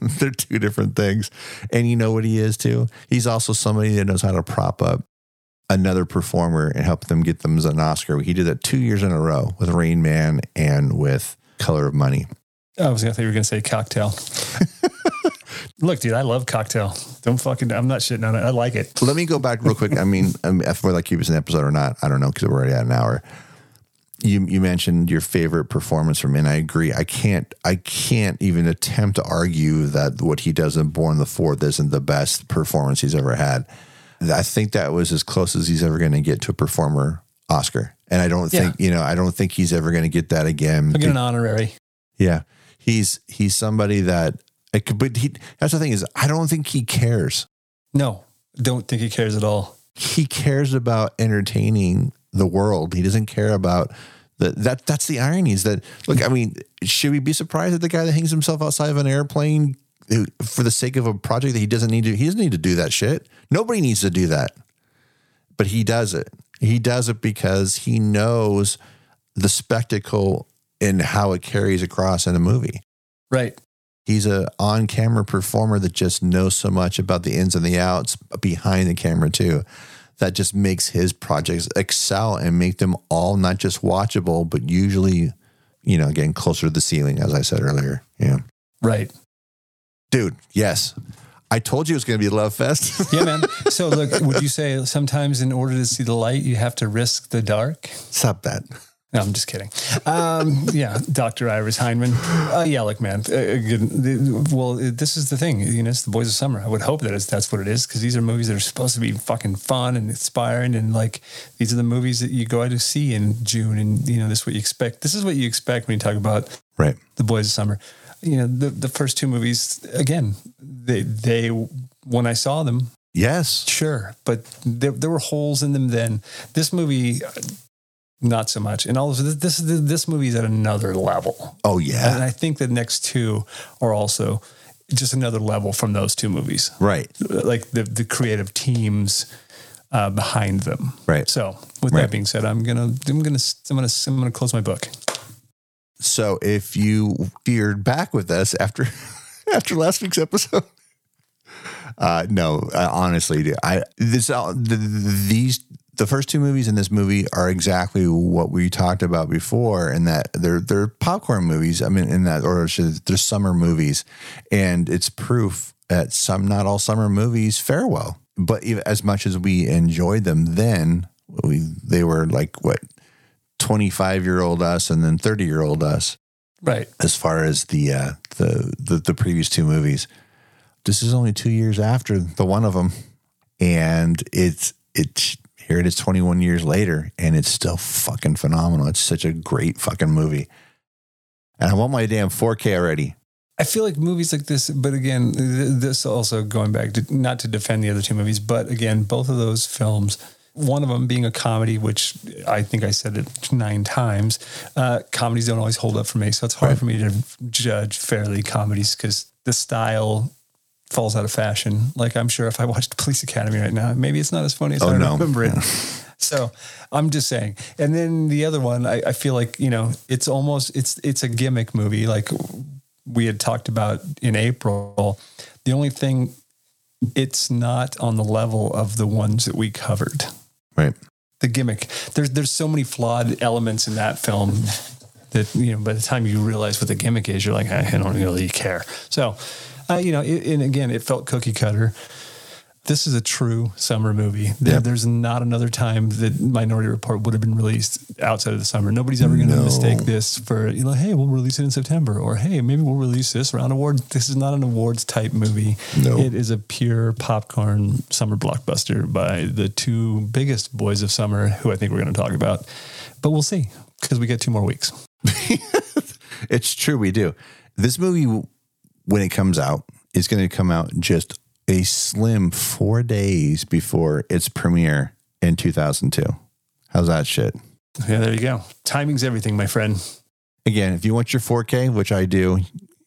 [LAUGHS] They're two different things, and you know what he is too. He's also somebody that knows how to prop up another performer and help them get them an Oscar. He did that two years in a row with Rain Man and with Color of Money. I was gonna think you were gonna say cocktail. [LAUGHS] Look, dude, I love cocktail. Don't fucking. I'm not shitting on it. I like it. Let me go back real quick. I mean, I mean, whether I keep this an episode or not, I don't know because we're already at an hour. you you mentioned your favorite performance from, and I agree. I can't I can't even attempt to argue that what he does in Born the Fourth isn't the best performance he's ever had. I think that was as close as he's ever going to get to a performer Oscar, and I don't Yeah. think you know I don't think he's ever going to get that again. Get an honorary. Yeah, he's he's somebody that. Could, but he, that's the thing is, I don't think he cares. No, don't think he cares at all. He cares about entertaining the world. He doesn't care about the, that. That's the irony. Is that look? I mean, should we be surprised that the guy that hangs himself outside of an airplane for the sake of a project that he doesn't need to? He doesn't need to do that shit. Nobody needs to do that, but he does it. He does it because he knows the spectacle and how it carries across in a movie. Right. He's a on-camera performer that just knows so much about the ins and the outs behind the camera too. That just makes his projects excel and make them all not just watchable, but usually, you know, getting closer to the ceiling, as I said earlier. Yeah, Right. dude. Yes, I told you it was going to be a love fest. [LAUGHS] Yeah, man. So look, would you say sometimes in order to see the light, you have to risk the dark? Stop that. No, I'm just kidding. Um, yeah, Dr. Iris Hineman. Uh, yeah, look, man. Uh, good, well, this is the thing. You know, it's the Boys of Summer. I would hope that it's, that's what it is because these are movies that are supposed to be fucking fun and inspiring. And like, these are the movies that you go out to see in June. And, you know, this is what you expect. This is what you expect when you talk about Right. the Boys of Summer. You know, the, the first two movies, again, they, they, when I saw them, Yes. Sure, but there, there were holes in them then. This movie, uh, not so much. And also, this this, this movie is at another level. Oh yeah, And. I think the next two are also just another level from those two movies. Right. Like the the creative teams uh, behind them. Right. So, with Right. that being said, I'm gonna I'm gonna I'm gonna I'm gonna close my book. So if you feared back with us after [LAUGHS] after last week's episode, [LAUGHS] uh, no, uh, honestly, I this uh, the, these the first two movies in this movie are exactly what we talked about before, in that they're they're popcorn movies. I mean, in that or they're summer movies, and it's proof that some not all summer movies fare well. But as much as we enjoyed them then, we they were like what 25 year old us and then 30 year old us Right. as far as the, uh, the the the previous two movies. This is only two years after the one of them, and it's it's here it is 21 years later, and it's still fucking phenomenal. It's such a great fucking movie, and I want my damn 4K already. I feel like movies like this, but again, this also going back to not to defend the other two movies, but again, both of those films, one of them being a comedy, which I think I said it nine times. Uh, comedies don't always hold up for me, so it's hard Right. for me to judge fairly comedies because the style falls out of fashion. Like I'm sure if I watched Police Academy right now, maybe it's not as funny as Oh, I no. remember it. So I'm just saying. And then the other one, I, I feel like, you know, it's almost it's it's a gimmick movie. Like we had talked about in April. The only thing it's not on the level of the ones that we covered. Right. The gimmick. There's there's so many flawed elements in that film that you know by the time you realize what the gimmick is, you're like, I don't really care. So, uh, you know, it, and again, it felt cookie cutter. This is a true summer movie. There, Yep. There's not another time that Minority Report would have been released outside of the summer. Nobody's ever going to No. mistake this for, you know, hey, we'll release it in September, or hey, maybe we'll release this around awards. This is not an awards type movie. No. It is a pure popcorn summer blockbuster by the two biggest boys of summer, who I think we're going to talk about. But we'll see because we get two more weeks. [LAUGHS] It's true, we do. This movie, when it comes out, is going to come out just a slim four days before its premiere in 2002. How's that shit? Yeah, there you go. Timing's everything, my friend. Again, if you want your 4K, which I do,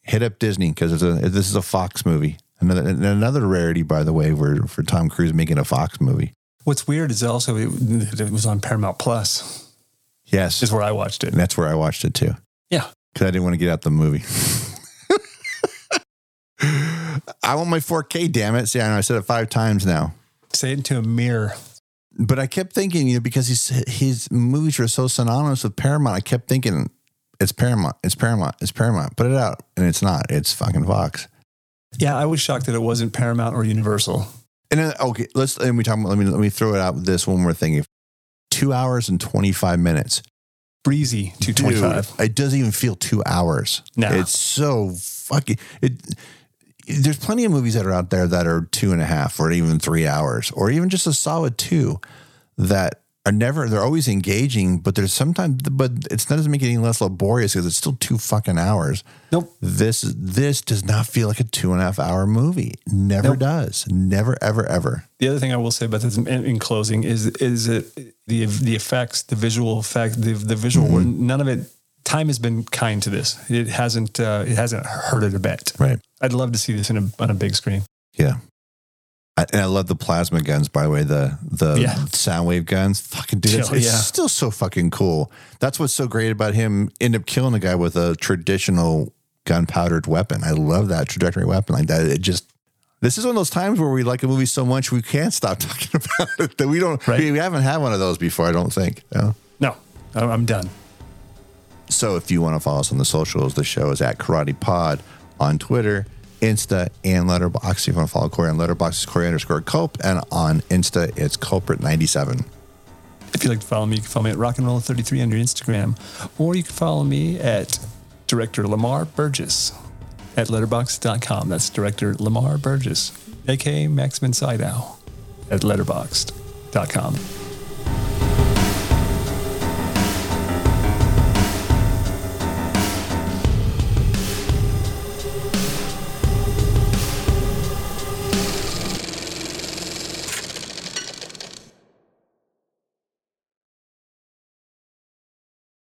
hit up Disney because this is a Fox movie. Another another rarity, by the way, where for Tom Cruise making a Fox movie. What's weird is also it, it was on Paramount Plus, Yes, is where I watched it. and that's where I watched it too. Yeah. because I didn't want to get out the movie. [LAUGHS] I want my 4K. Damn it! See, I know I said it five times now. Say it into a mirror. But I kept thinking, you know, because his his movies were so synonymous with Paramount, I kept thinking it's Paramount, it's Paramount, it's Paramount. Put it out, and it's not. It's fucking Fox. Yeah, I was shocked that it wasn't Paramount or Universal. And then, okay, let's and we talk. About, let me let me throw it out with this one more thing. Two hours and twenty five minutes. breezy two twenty five. It doesn't even feel two hours. No. It's so fucking it there's plenty of movies that are out there that are two and a half or even three hours or even just a solid two that are never they're always engaging, but there's sometimes but it's not doesn't make it any less laborious because it's still two fucking hours. Nope. This this does not feel like a two and a half hour movie. Never Nope. does. Never, ever, ever. The other thing I will say about this in, in closing is is it the the effects, the visual effect, the the visual. Mm-hmm. None of it. Time has been kind to this. It hasn't. Uh, it hasn't hurt it a bit. Right. I'd love to see this in a on a big screen. Yeah. I, and I love the plasma guns, by the way, the the Yeah. sound wave guns. Fucking dude, it's, it's yeah. still so fucking cool. That's what's so great about him end up killing a guy with a traditional gunpowdered weapon. I love that trajectory weapon like that. It just this is one of those times where we like a movie so much we can't stop [LAUGHS] talking about it. That we don't Right. we, we haven't had one of those before, I don't think. No, I'm I'm done. So if you want to follow us on the socials, the show is at Karate Pod on Twitter, Insta, and Letterboxd. If you want to follow Corey on Letterboxd, it's Corey underscore Culp, and on Insta, it's Culprit97. If you'd like to follow me, you can follow me at Rock and Roll 33 on your Instagram, or you can follow me at Director Lamar Burgess at letterboxd.com. That's Director Lamar Burgess, aka Max von Sydow at letterboxd.com.